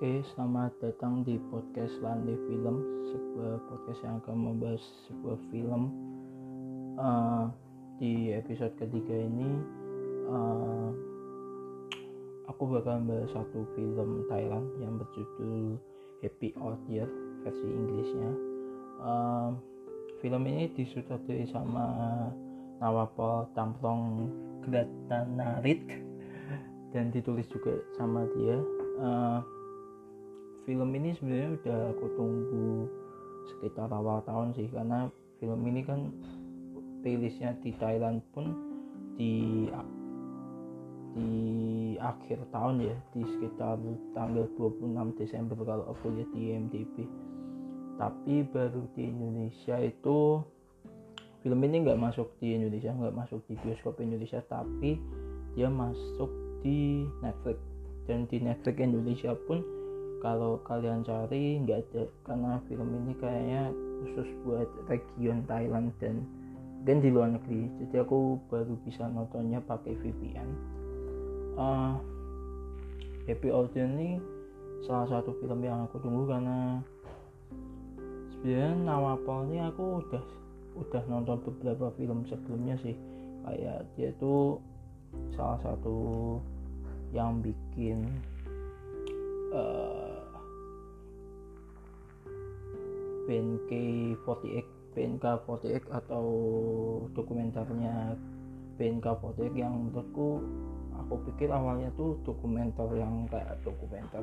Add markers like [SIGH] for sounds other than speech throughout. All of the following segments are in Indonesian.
Oke, selamat datang di podcast Lande Film, sebuah podcast yang akan membahas sebuah film. Uh, di episode ketiga ini, uh, aku bakal membahas satu film Thailand yang berjudul Happy Old Year versi Inggrisnya. Uh, film ini disutradarai sama Nawapol Tamplong Gratanarit dan ditulis juga sama dia. Uh, film ini sebenarnya udah aku tunggu sekitar awal tahun sih karena film ini kan rilisnya di Thailand pun di di akhir tahun ya di sekitar tanggal 26 Desember kalau aku lihat di IMDb. Tapi baru di Indonesia itu film ini nggak masuk di Indonesia nggak masuk di bioskop Indonesia tapi dia masuk di Netflix. Dan di Netflix Indonesia pun kalau kalian cari nggak ada. Karena film ini kayaknya khusus buat region Thailand dan dan di luar negeri. Jadi aku baru bisa nontonnya pakai VPN uh, Happy Order ini salah satu film yang aku tunggu karena sebenarnya Nawapol ini aku udah udah nonton beberapa film sebelumnya sih. Kayak dia tuh salah satu yang bikin uh, BNK48 BNK48 atau dokumenternya BNK48 yang menurutku aku pikir awalnya tuh dokumenter yang kayak dokumenter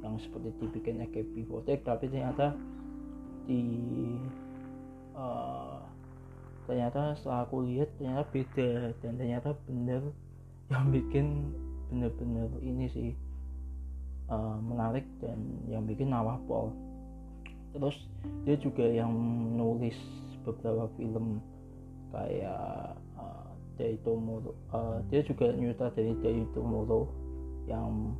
yang seperti dibikin AKB48 tapi ternyata di uh, ternyata setelah aku lihat ternyata beda dan ternyata bener yang bikin bener-bener ini sih uh, menarik dan yang bikin nawapol terus dia juga yang nulis beberapa film kayak uh, Day Tomorrow uh, dia juga nyuta dari Day Tomorrow yang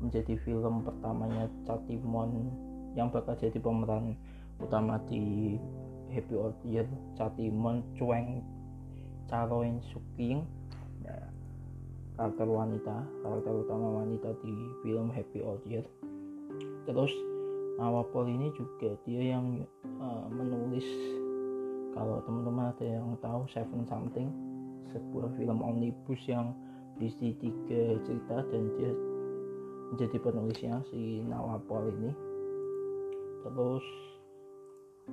menjadi film pertamanya Chatimon yang bakal jadi pemeran utama di Happy Old Year. Chatimon Cueng Charoen Suking ya, karakter wanita karakter utama wanita di film Happy Old Year. Terus Nawapol ini juga dia yang uh, menulis kalau teman-teman ada yang tahu Seven Something sebuah film omnibus yang berisi tiga cerita dan dia menjadi penulisnya si Nawapol ini. Terus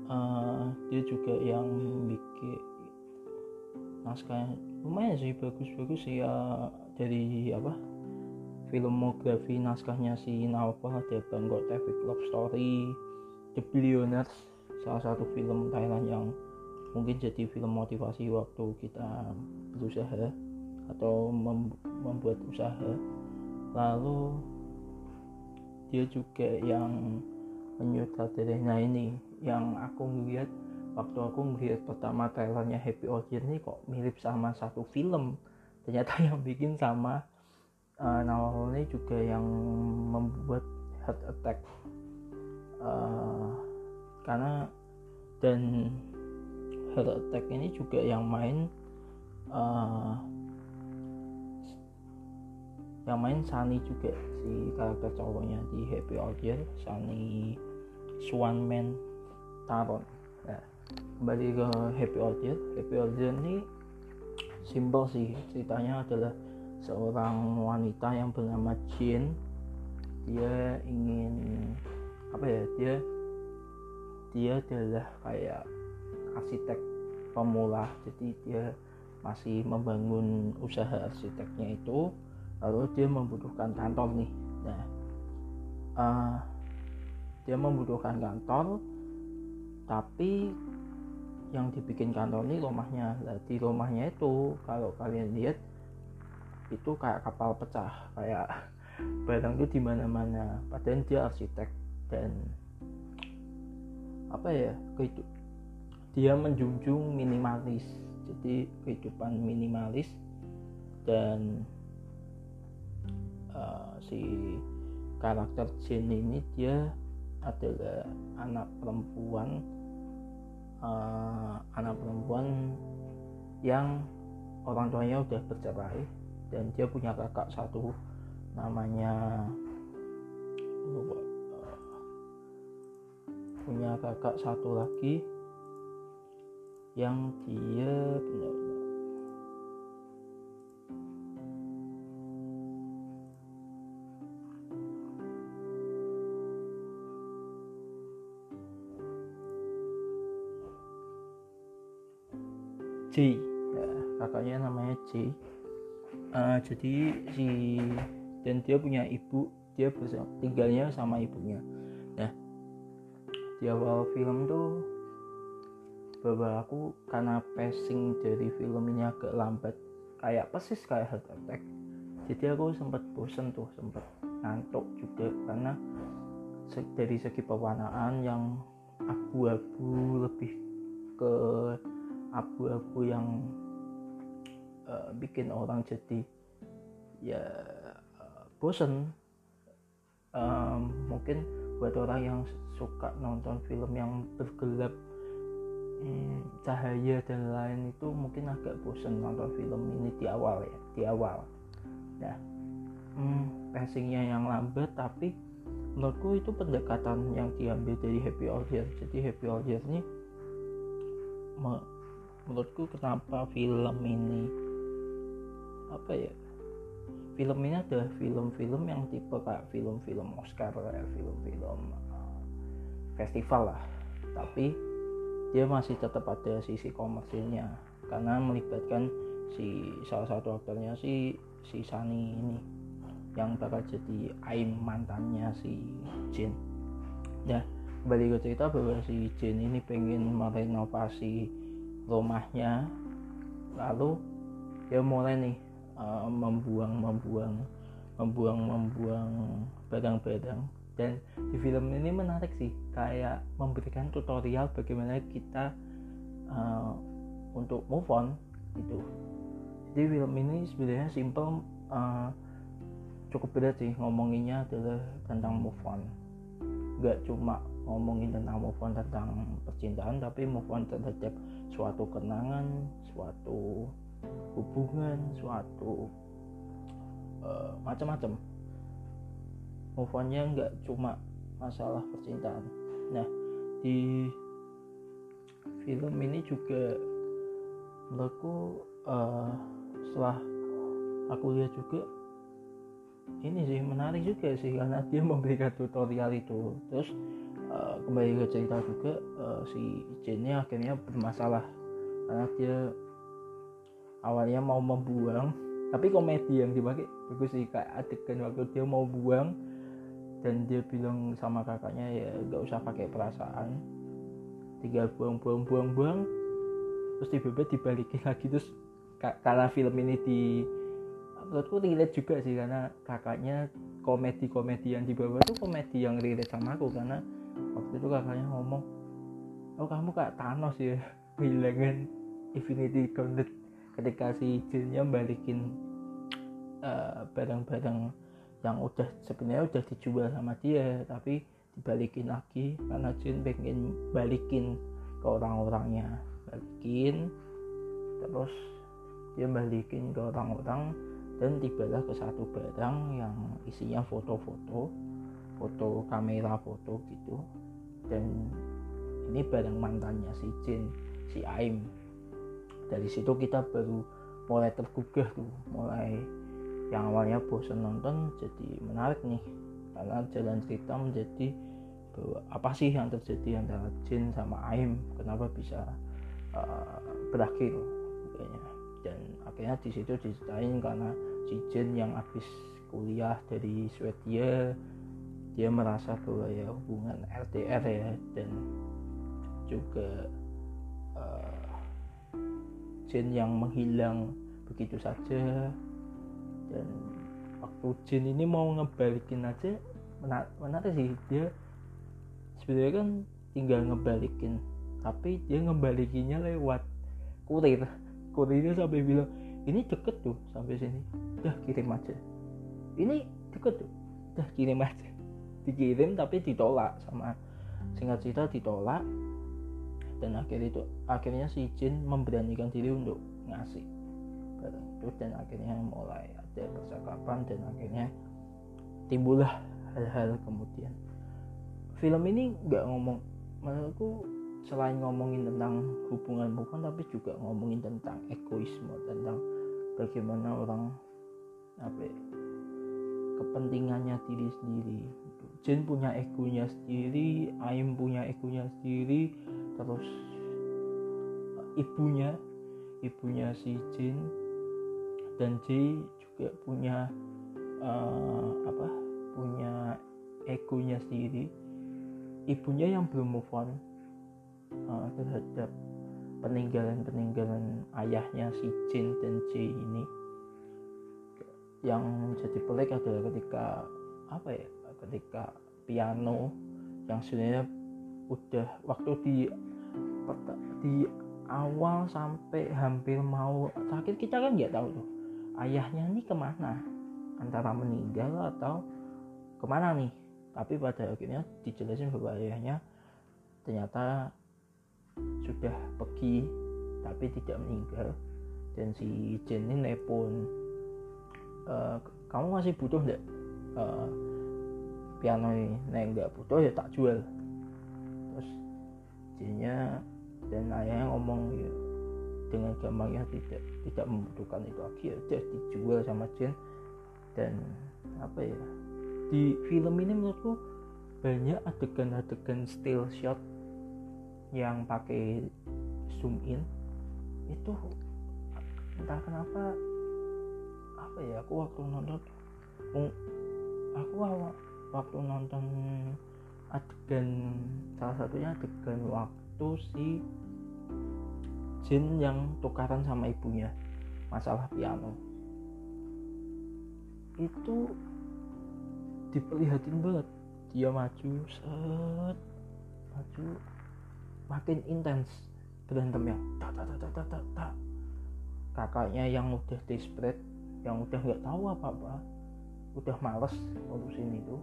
uh, dia juga yang bikin naskah lumayan sih bagus-bagus ya dari apa filmografi naskahnya si Nawapol ada Bangkok Traffic Love Story The Billionaires salah satu film Thailand yang mungkin jadi film motivasi waktu kita berusaha atau mem membuat usaha. Lalu dia juga yang menyutradarai nah ini yang aku ngeliat waktu aku ngeliat pertama trailernya Happy Old ini kok mirip sama satu film. Ternyata [LAUGHS] yang bikin sama uh, Nawal ini juga yang membuat heart attack. Uh, karena dan heart attack ini juga yang main uh, yang main Sunny juga si karakter cowoknya di Happy Year Sunny Swanman Taron. Nah, kembali ke Happy Year Happy Year ini simpel sih ceritanya adalah seorang wanita yang bernama Jin. Dia ingin apa ya dia dia adalah kayak arsitek pemula. Jadi dia masih membangun usaha arsiteknya itu lalu dia membutuhkan kantor nih. Nah uh, dia membutuhkan kantor tapi yang dibikin kantor ini rumahnya. Nah, di rumahnya itu kalau kalian lihat itu kayak kapal pecah kayak barang itu di mana-mana. Padahal dia arsitek dan apa ya kehidup dia menjunjung minimalis. Jadi kehidupan minimalis dan uh, si karakter Jin ini dia adalah anak perempuan uh, anak perempuan yang orang tuanya udah bercerai dan dia punya kakak satu namanya punya kakak satu lagi yang dia benar-benar J. Ya, kakaknya namanya J uh, jadi si dan dia punya ibu dia bersama, tinggalnya sama ibunya. Nah di awal film tuh bahwa aku karena pacing dari film ini agak lambat kayak persis kayak Heart Attack. Jadi aku sempat bosen tuh sempat ngantuk juga karena dari segi pewarnaan yang abu-abu lebih ke abu-abu yang uh, bikin orang jadi ya uh, bosen. Um, mungkin buat orang yang suka nonton film yang bergelap hmm, cahaya dan lain itu mungkin agak bosen nonton film ini di awal ya di awal. Ya hmm, pacingnya yang lambat tapi menurutku itu pendekatan yang diambil dari Happy Order jadi Happy Order ini menurutku kenapa film ini apa ya film ini adalah film-film yang tipe kayak film-film Oscar kayak film-film uh, festival lah. Tapi dia masih tetap ada sisi komersilnya karena melibatkan si salah satu aktornya si si Sani ini yang bakal jadi Aim mantannya si Jin. Ya kembali ke cerita bahwa si Jin ini pengen merenovasi rumahnya. Lalu dia mulai nih uh, membuang membuang membuang membuang barang-barang dan di film ini menarik sih kayak memberikan tutorial bagaimana kita uh, untuk move on gitu. Jadi film ini sebenarnya simple uh, cukup berat sih ngomonginnya adalah tentang move on. Gak cuma ngomongin tentang move on tentang percintaan tapi move on terhadap suatu kenangan suatu hubungan suatu uh, macam-macam. Move onnya nggak cuma masalah percintaan. Nah di film ini juga menurutku uh, setelah aku lihat juga ini sih menarik juga sih karena [LAUGHS] dia memberikan tutorial itu. Terus uh, kembali ke cerita juga uh, si Jane akhirnya bermasalah. Karena dia awalnya mau membuang tapi komedi yang dipakai bagus sih kayak adegan waktu dia mau buang dan dia bilang sama kakaknya ya gak usah pakai perasaan. Tinggal buang buang buang buang terus tiba-tiba dibalikin lagi terus karena film ini di menurutku relate juga sih karena kakaknya komedi-komedi yang dibawa itu komedi yang relate sama aku karena waktu itu kakaknya ngomong oh kamu kayak Thanos ya [LAUGHS] hilangin Infinity Gauntlet ketika si Jinnya balikin uh, barang-barang yang udah sebenarnya udah dijual sama dia tapi dibalikin lagi karena Jin pengen balikin ke orang-orangnya. Balikin terus dia balikin ke orang-orang dan tibalah ke satu barang yang isinya foto-foto foto kamera foto gitu. Dan ini barang mantannya si Jin si Aim dari situ kita baru mulai tergugah tuh. Mulai yang awalnya bosan nonton jadi menarik nih. Karena jalan cerita menjadi bahwa apa sih yang terjadi antara Jin sama Aim? Kenapa bisa uh, berakhir kayaknya dan akhirnya di situ diceritain karena si Jin yang habis kuliah dari Swedia dia merasa bahwa ya hubungan LDR ya dan juga uh, Jin yang menghilang. Begitu saja. Dan waktu Jin ini mau ngebalikin aja menar menarik sih. Dia sebenarnya kan tinggal ngebalikin tapi dia ngebalikinnya lewat kurir. Kurirnya sampai bilang ini deket tuh sampai sini. Udah kirim aja. Ini deket tuh. Udah kirim aja. Dikirim tapi ditolak sama singkat cerita ditolak dan akhirnya itu akhirnya si Jin memberanikan diri untuk ngasih. Barang itu dan akhirnya mulai ada percakapan dan akhirnya timbullah hal-hal kemudian. Film ini nggak ngomong menurutku selain ngomongin tentang hubungan bukan tapi juga ngomongin tentang egoisme tentang bagaimana orang apa ya, kepentingannya diri sendiri. Jin punya egonya sendiri Aim punya egonya sendiri terus. Ibunya ibunya si Jin dan J juga punya uh, apa punya egonya sendiri. Ibunya yang belum move on uh, terhadap peninggalan-peninggalan ayahnya si Jin dan J ini. Yang jadi pelik adalah ketika apa ya ketika piano yang sebenarnya udah waktu di di awal sampai hampir mau sakit kita kan nggak tahu tuh. Ayahnya ini ke mana? Antara meninggal atau ke mana nih? Tapi pada akhirnya dijelasin bahwa ayahnya ternyata sudah pergi tapi tidak meninggal. Dan si Jen ini nepon e, kamu masih butuh nggak? E, piano ini? Nah nggak butuh ya tak jual. Terus Jennya dan ayahnya ngomong ya, dengan gampangnya tidak tidak membutuhkan itu lagi. Ya dijual sama Jen dan apa ya di film ini menurutku banyak adegan-adegan still shot yang pakai zoom in. Itu entah kenapa apa ya aku waktu nonton aku waktu nonton adegan salah satunya adegan waktu si Jin yang tukaran sama ibunya masalah piano. Itu diperlihatin banget. Dia maju set maju makin intens berantem ya tak tak tak tak tak tak kakaknya yang udah desperate yang udah nggak tahu apa apa udah males ngurusin itu.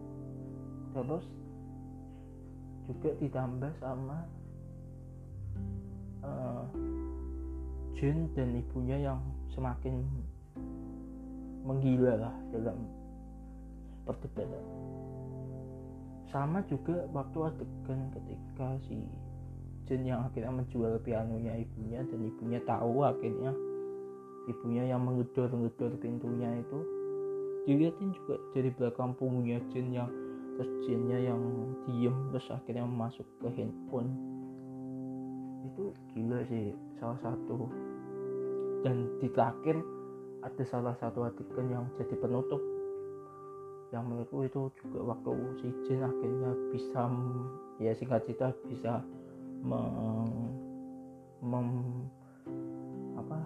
Terus juga ditambah sama uh, Jin dan ibunya yang semakin menggila lah dalam perdebatan sama juga waktu adegan ketika si Jen yang akhirnya menjual pianonya ibunya dan ibunya tahu akhirnya ibunya yang mengedor-ngedor pintunya itu dilihatin juga dari belakang punggungnya Jen yang terus Jennya yang diem terus akhirnya masuk ke handphone itu gila sih salah satu. Dan di terakhir ada salah satu adegan yang jadi penutup. Yang menurutku itu juga waktu si Jin akhirnya bisa ya singkat cerita bisa mem, mem, apa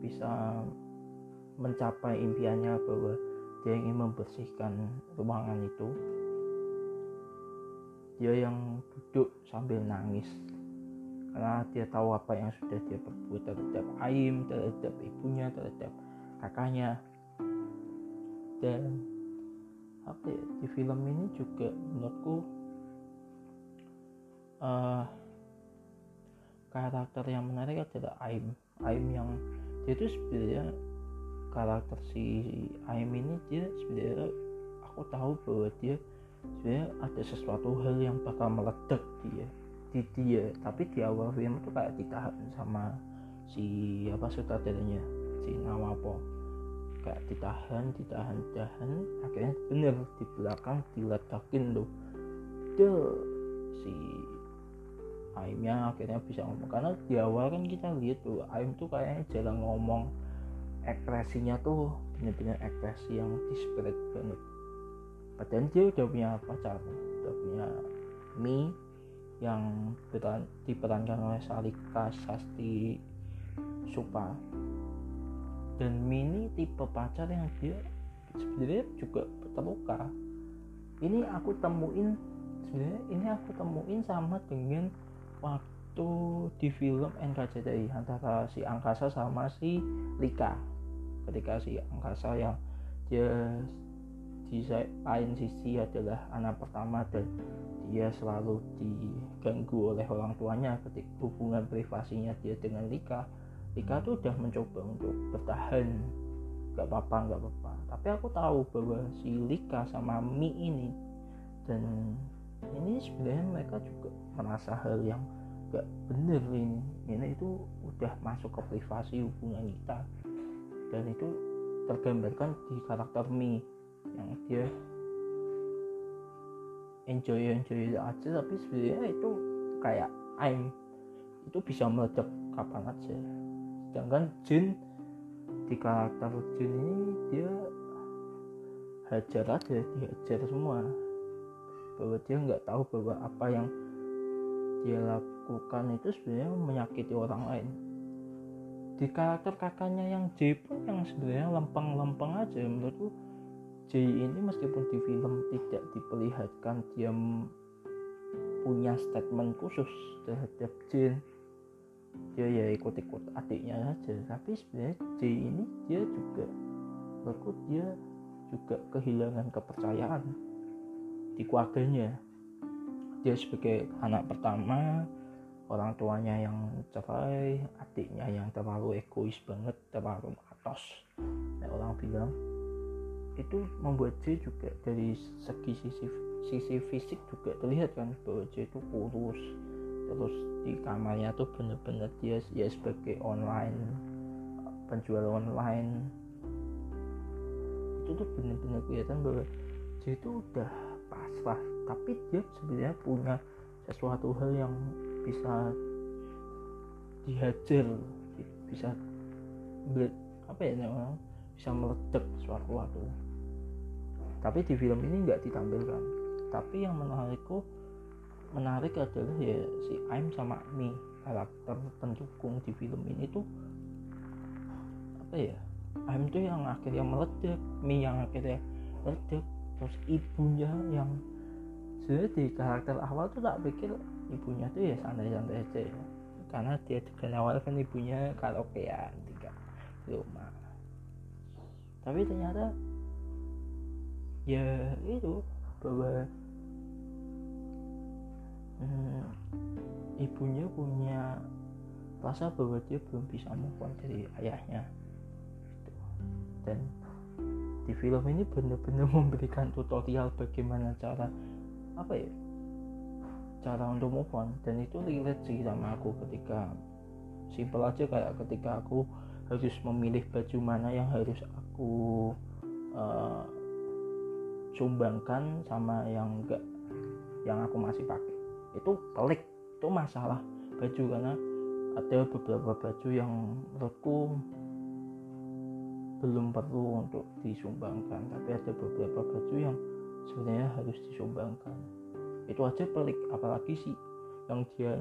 bisa mencapai impiannya bahwa dia ingin membersihkan ruangan itu. Dia yang duduk sambil nangis karena dia tahu apa yang sudah dia perbuat terhadap Aim, terhadap ibunya, terhadap kakaknya. Dan apa ya di film ini juga menurutku uh, karakter yang menarik adalah Aim. Aim yang dia itu sebenarnya karakter si Aim ini dia sebenarnya aku tahu bahwa dia sebenarnya ada sesuatu hal yang bakal meledak dia di dia tapi di awal film itu kayak ditahan sama si apa sutradaranya si Nawapo. Kayak ditahan ditahan ditahan akhirnya bener di belakang diletakin loh. Tuh si Aimnya akhirnya bisa ngomong. Karena di awal kan kita lihat tuh Aim tuh kayaknya jalan ngomong ekspresinya tuh bener-bener ekspresi yang disparate banget. Padahal dia udah punya pacar udah punya Mi yang peran, diperankan oleh Salika Sasti Supa. Dan Mini tipe pacar yang dia sebenarnya juga terluka. Ini aku temuin sebenarnya ini aku temuin sama dengan waktu di film NKCTI antara si Angkasa sama si Lika. Ketika si Angkasa yang dia di lain sisi adalah anak pertama dan dia selalu diganggu oleh orang tuanya ketika hubungan privasinya dia dengan Lika Lika tuh udah mencoba untuk bertahan. Gak apa-apa gak apa-apa. Tapi aku tahu bahwa si Lika sama Mi ini dan ini sebenarnya mereka juga merasa hal yang gak bener ini. Ini itu udah masuk ke privasi hubungan kita. Dan itu tergambarkan di karakter Mi yang dia enjoy enjoy aja tapi sebenarnya itu kayak I'm itu bisa meledak kapan aja. Sedangkan Jin di karakter Jin ini dia hajar aja dihajar semua. Bahwa dia nggak tahu bahwa apa yang dia lakukan itu sebenarnya menyakiti orang lain. Di karakter kakaknya yang J pun yang sebenarnya lempeng-lempeng aja menurutku J ini meskipun di film tidak diperlihatkan dia punya statement khusus terhadap Jin. Dia ya ikut-ikut adiknya saja tapi sebenarnya J ini dia juga menurutku dia juga kehilangan kepercayaan di keluarganya. Dia sebagai anak pertama orang tuanya yang cerai adiknya yang terlalu egois banget terlalu atas nah, orang bilang itu membuat J juga dari segi sisi sisi fisik juga terlihat kan bahwa J itu kurus terus di kamarnya tuh bener-bener dia ya sebagai online penjual online. Itu tuh bener-bener kelihatan bahwa dia itu udah pasrah tapi dia sebenarnya punya sesuatu hal yang bisa dihajar bisa ber, apa ya namanya bisa meledak suatu waktu tapi di film ini nggak ditampilkan. Tapi yang menarikku menarik adalah ya si Aim sama Mi karakter pendukung di film ini tuh apa ya Aim tuh yang akhirnya meledak Mi yang akhirnya meledak terus ibunya yang sebenarnya di karakter awal tuh tak pikir ibunya tuh ya santai-santai aja ya. Karena dia juga awal kan ibunya karaokean tiga di rumah tapi ternyata ya itu bahwa hmm, ibunya punya rasa bahwa dia belum bisa move on dari ayahnya. Dan di film ini benar-benar [LAUGHS] memberikan tutorial bagaimana cara apa ya cara untuk move on. Dan itu relate sih sama aku ketika simpel aja kayak ketika aku harus memilih baju mana yang harus aku uh, sumbangkan sama yang enggak yang aku masih pakai. Itu pelik itu masalah baju karena ada beberapa baju yang menurutku belum perlu untuk disumbangkan tapi ada beberapa baju yang sebenarnya harus disumbangkan. Itu aja pelik apalagi sih yang dia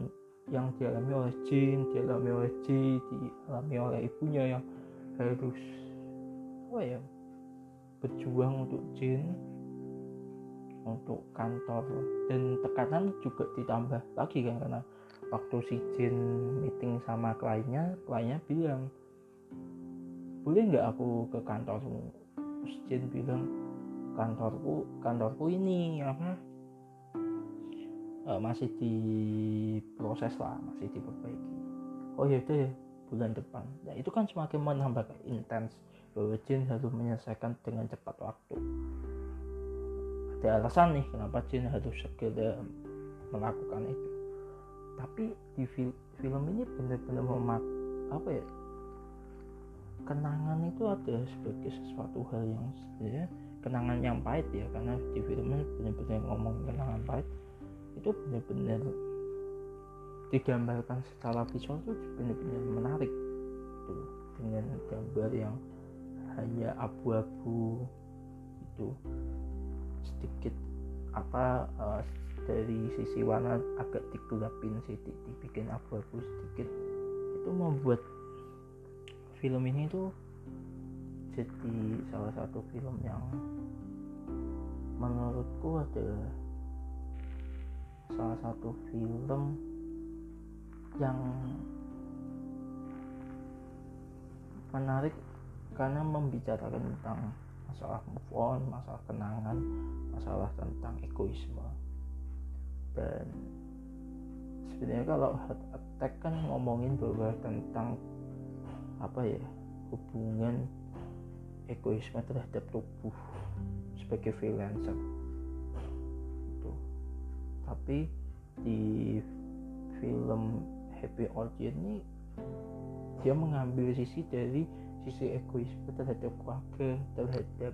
yang dialami oleh Jin dialami oleh J dialami oleh ibunya yang harus apa ya berjuang untuk Jin untuk kantor. Dan tekanan juga ditambah lagi kan karena waktu si Jin meeting sama kliennya kliennya bilang boleh nggak aku ke kantormu? Terus Jin bilang kantorku kantorku ini apa e, masih diproses lah masih diperbaiki. Oh ya udah ya bulan depan. Nah itu kan semakin menambah intens. Bahwa Jin harus menyelesaikan dengan cepat waktu. Ada alasan nih kenapa Jin harus segera melakukan itu. Tapi di fil film ini benar-benar memak apa ya? Kenangan itu ada sebagai sesuatu hal yang sebenarnya kenangan yang pahit ya. Karena di filmnya benar-benar ngomong kenangan pahit itu benar-benar digambarkan secara visual itu benar-benar menarik. Itu dengan gambar yang hanya abu-abu itu sedikit apa uh, dari sisi warna agak digelapin sedikit dibikin abu-abu sedikit. Itu membuat film ini tuh jadi salah satu film yang menurutku adalah salah satu film yang menarik karena membicarakan tentang masalah move on, masalah kenangan, masalah tentang egoisme. Dan sebenarnya kalau heart attack kan ngomongin bahwa tentang apa ya hubungan egoisme terhadap tubuh sebagai freelancer tapi di film Happy Origin ini dia mengambil sisi dari sisi egoisme terhadap keluarga terhadap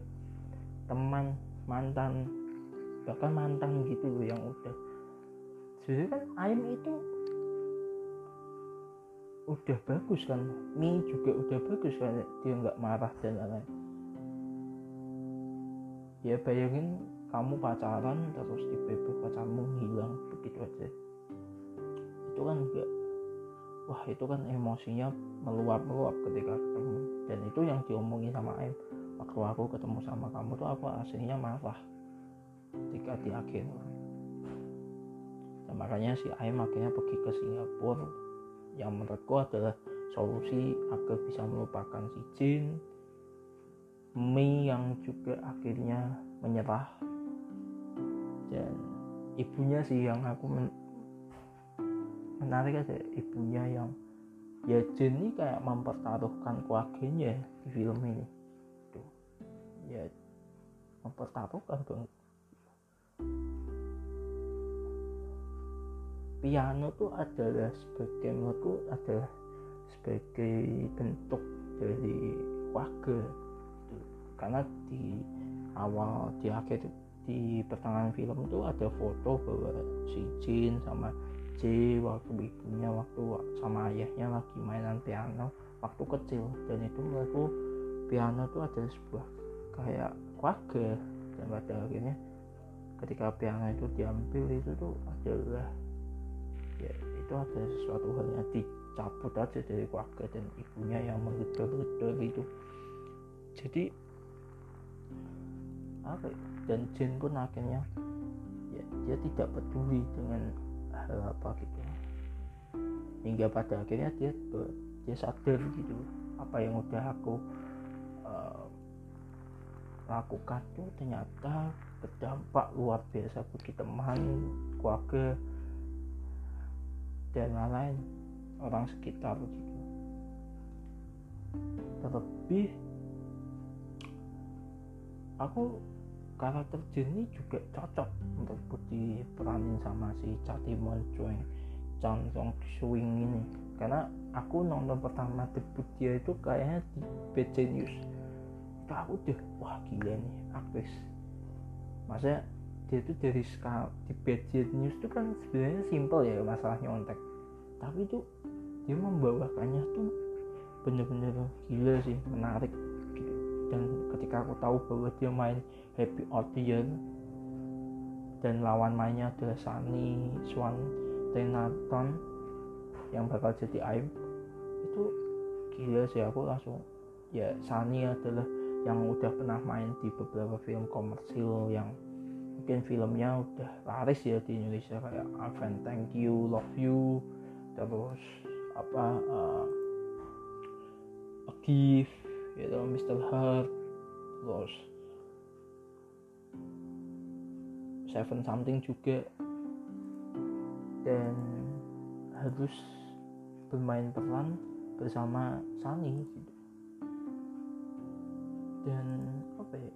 teman mantan bahkan mantan gitu loh yang udah. Sebenarnya kan Aim itu udah bagus kan? Mi juga udah bagus kan? Dia nggak marah dan lain-lain. Ya bayangin kamu pacaran terus tiba-tiba pacarmu hilang begitu aja. Itu kan enggak wah itu kan emosinya meluap-meluap ketika ketemu. Dan itu yang diomongin sama Aim. Waktu aku ketemu sama kamu tuh aku aslinya marah ketika di akhir. Dan makanya si Aim akhirnya pergi ke Singapura. Yang menurutku adalah solusi agar bisa melupakan si Jin. Mei yang juga akhirnya menyerah dan ibunya sih yang aku men menarik aja ibunya yang ya Jin kayak mempertaruhkan keluarganya di film ini. Tuh ya mempertaruhkan banget piano tuh adalah sebagai menurutku adalah sebagai bentuk dari keluarga karena di awal di akhir di pertengahan film itu ada foto bahwa si Jin sama J waktu ibunya waktu sama ayahnya lagi mainan piano waktu kecil dan itu menurutku piano itu adalah sebuah kayak keluarga dan pada akhirnya ketika piano itu diambil itu tuh adalah ya itu ada sesuatu hal yang dicabut aja dari keluarga dan ibunya yang menggedor-gedor itu jadi apa ya? Dan Jin pun akhirnya ya dia tidak peduli dengan hal apa gitu. Hingga pada akhirnya dia dia sadar gitu apa yang udah aku uh, lakukan tuh ternyata berdampak luar biasa bagi teman keluarga dan lain-lain orang sekitar gitu. Terlebih aku karakter Jenny juga cocok untuk diperanin sama si Chatimon Choi Chan Song Swing ini. Karena aku nonton pertama debut dia itu kayaknya di Bad Genius itu aku udah wah gila nih aktris maksudnya dia itu dari skala di Bad Genius itu kan sebenarnya simple ya masalah nyontek. Tapi itu dia membawakannya tuh bener-bener gila sih menarik gitu. Dan ketika aku tahu bahwa dia main Happy Audience dan lawan mainnya adalah Sunny Swan Tenaton yang bakal jadi Aim itu gila sih aku langsung ya Sunny adalah yang udah pernah main di beberapa film komersil yang mungkin filmnya udah laris ya di Indonesia kayak Advent Thank You Love You terus apa uh, A Gift gitu Mr. Heart terus Seven Something juga. Dan harus bermain peran bersama Sunny gitu. dan apa ya?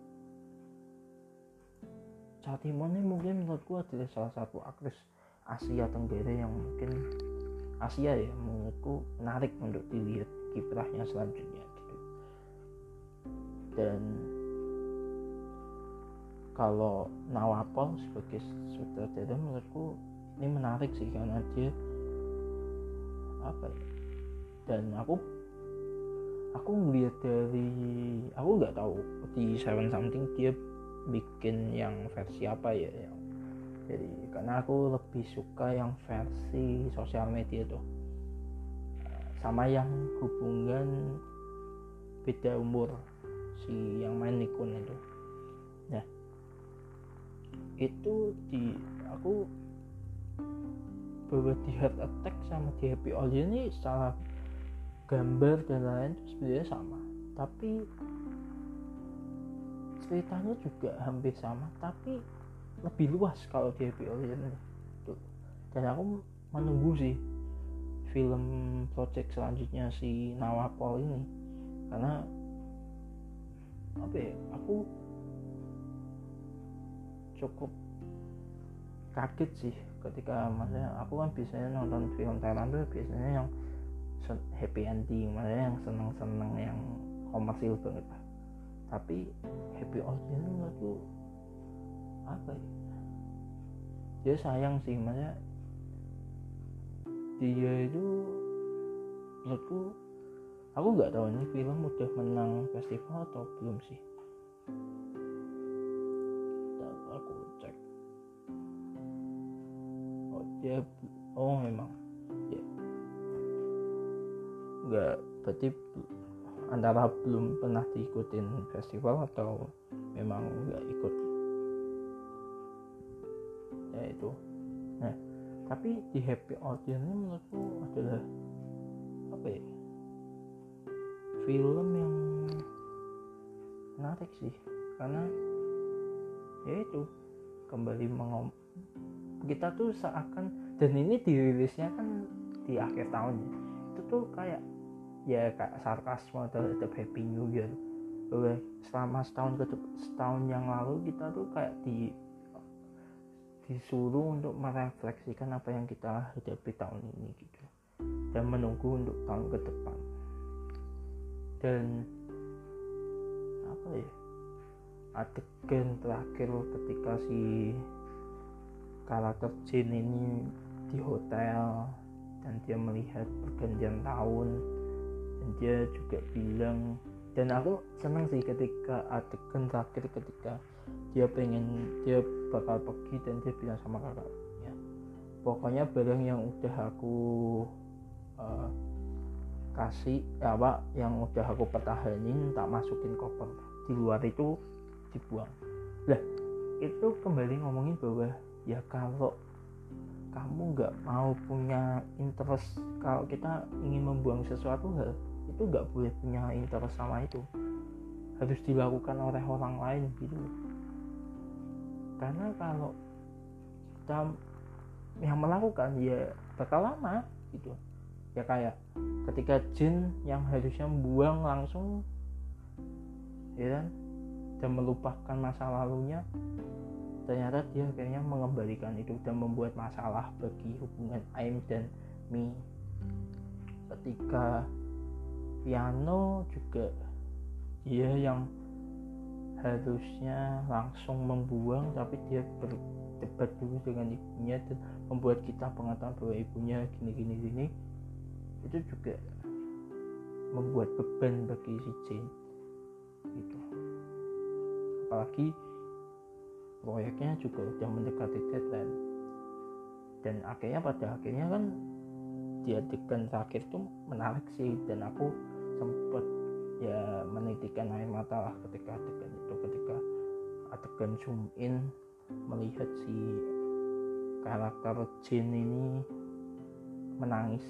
Catimon ini mungkin menurutku adalah salah satu aktris Asia Tenggara yang mungkin Asia ya menurutku menarik untuk dilihat kiprahnya selanjutnya gitu. Dan kalau Nawapol sebagai sutradara menurutku ini menarik sih karena dia apa ya? Dan aku aku melihat dari aku nggak tahu di Seven Something dia bikin yang versi apa ya yang jadi karena aku lebih suka yang versi sosial media tuh. Sama yang hubungan beda umur si yang main Nikon itu itu di aku bahwa di Heart Attack sama di Happy All ini secara gambar dan lain sebenarnya sama. Tapi ceritanya juga hampir sama tapi lebih luas kalau di Happy All ini. Dan aku menunggu sih film project selanjutnya si Nawapol ini. Karena apa ya aku cukup kaget sih ketika maksudnya aku kan biasanya nonton film Thailand tuh biasanya yang happy ending maksudnya yang seneng-seneng yang komersil banget. Lah tapi happy audience menurutku apa ya? Dia sayang sih maksudnya dia itu menurutku aku nggak tahu ini film udah menang festival atau belum sih dia oh memang. Ya. Nggak berarti antara belum pernah diikutin festival atau memang nggak ikut? Ya itu. Nah tapi di happy audience ini menurutku adalah apa ya film yang menarik sih. Karena ya itu kembali mengom kita tuh seakan dan ini dirilisnya kan di akhir tahun ya. Itu tuh kayak ya kayak sarkasme terhadap Happy New Year. Bahwa selama setahun ke setahun yang lalu kita tuh kayak di disuruh untuk merefleksikan apa yang kita hadapi tahun ini gitu. Dan menunggu untuk tahun ke depan. Dan apa ya adegan terakhir ketika si karakter Jin ini di hotel dan dia melihat pergantian tahun dan dia juga bilang dan aku senang sih ketika adegan terakhir ketika dia pengen dia bakal pergi dan dia bilang sama kakaknya. Pokoknya barang yang udah aku uh, kasih ya apa yang udah aku pertahanin tak masukin koper. Di luar itu dibuang. Lah itu kembali ngomongin bahwa ya kalau kamu nggak mau punya interest kalau kita ingin membuang sesuatu hal itu nggak boleh punya interest sama itu. Harus dilakukan oleh orang lain gitu. Karena kalau kita yang melakukan ya bakal lama gitu. Ya kayak ketika jin yang harusnya buang langsung ya kan dan melupakan masa lalunya ternyata dia akhirnya mengembalikan itu dan membuat masalah bagi hubungan Aim dan Mi. Ketika piano juga dia yang harusnya langsung membuang tapi dia berdebat dulu dengan ibunya dan membuat kita pengetahuan bahwa ibunya gini gini gini. Itu juga membuat beban bagi si Jane gitu. Apalagi proyeknya juga udah mendekati deadline. Dan akhirnya pada akhirnya kan di adegan terakhir tuh menarik sih. Dan aku sempat ya menitikan air mata lah ketika adegan itu ketika adegan zoom in melihat si karakter Jin ini menangis.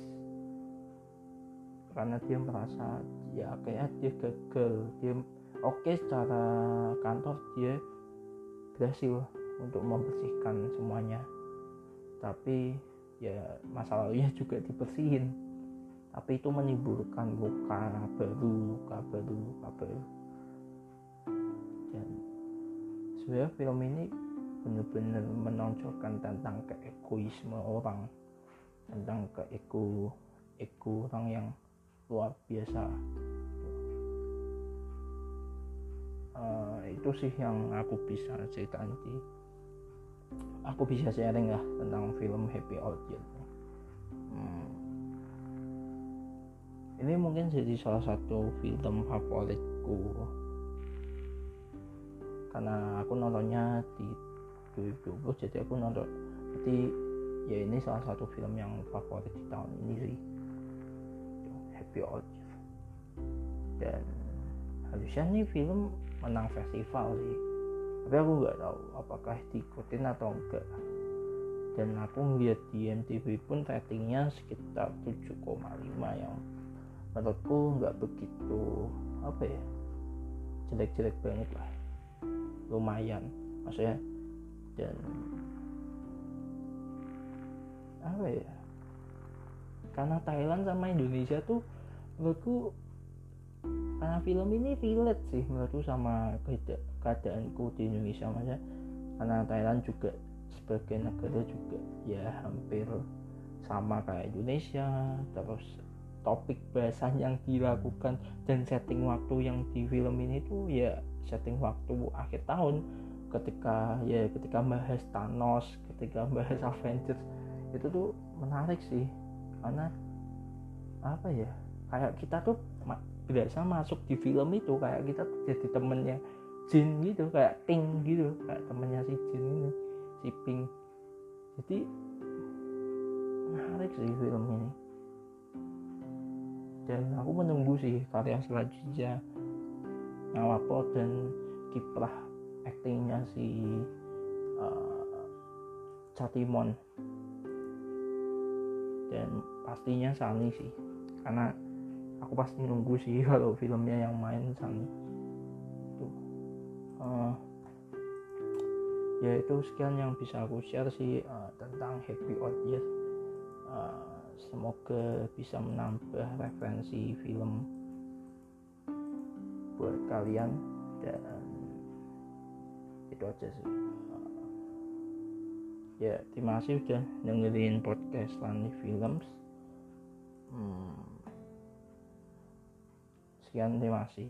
Karena dia merasa ya kayak dia gagal dia oke okay, secara kantor dia berhasil untuk membersihkan semuanya. Tapi ya masa lalunya juga dibersihin. Tapi itu menimbulkan luka baru luka baru luka baru dan sebenarnya film ini benar-benar menonjolkan tentang keegoisme orang. Tentang keego ego orang yang luar biasa uh, itu sih yang aku bisa cerita nanti aku bisa sharing lah tentang film Happy Audience hmm. ini mungkin jadi salah satu film favoritku. Karena aku nontonnya di 2020 jadi aku nonton jadi ya ini salah satu film yang favorit di tahun ini sih. Happy Audience dan harusnya nih film menang festival sih. Tapi aku nggak tahu apakah diikutin atau enggak. Dan aku ngeliat di MTV pun ratingnya sekitar 7,5 yang menurutku nggak begitu apa ya jelek-jelek banget lah. Lumayan maksudnya. Dan apa ya karena Thailand sama Indonesia tuh menurutku karena film ini relate sih menurutku sama keadaanku di Indonesia maksudnya. Karena Thailand juga sebagai negara juga ya hampir sama kayak Indonesia. Terus topik bahasan yang dilakukan dan setting waktu yang di film ini tuh ya setting waktu akhir tahun. Ketika ya ketika bahas Thanos ketika bahas Avengers itu tuh menarik sih. Karena apa ya kayak kita tuh biasa masuk di film itu kayak kita jadi temennya Jin gitu kayak Ting gitu kayak temennya si Jin ini si Pink jadi menarik sih film ini. Dan aku menunggu sih karya selanjutnya Nawapo dan kiprah aktingnya si uh, Chatimon. Dan pastinya Sani sih karena aku pasti nunggu sih kalau filmnya yang main Sani tuh uh, ya itu sekian yang bisa aku share sih uh, tentang Happy Audience uh, semoga bisa menambah referensi film buat kalian dan itu aja sih. Uh, ya terima kasih udah dengerin podcast Lani Films. Hmm, sekian terima kasih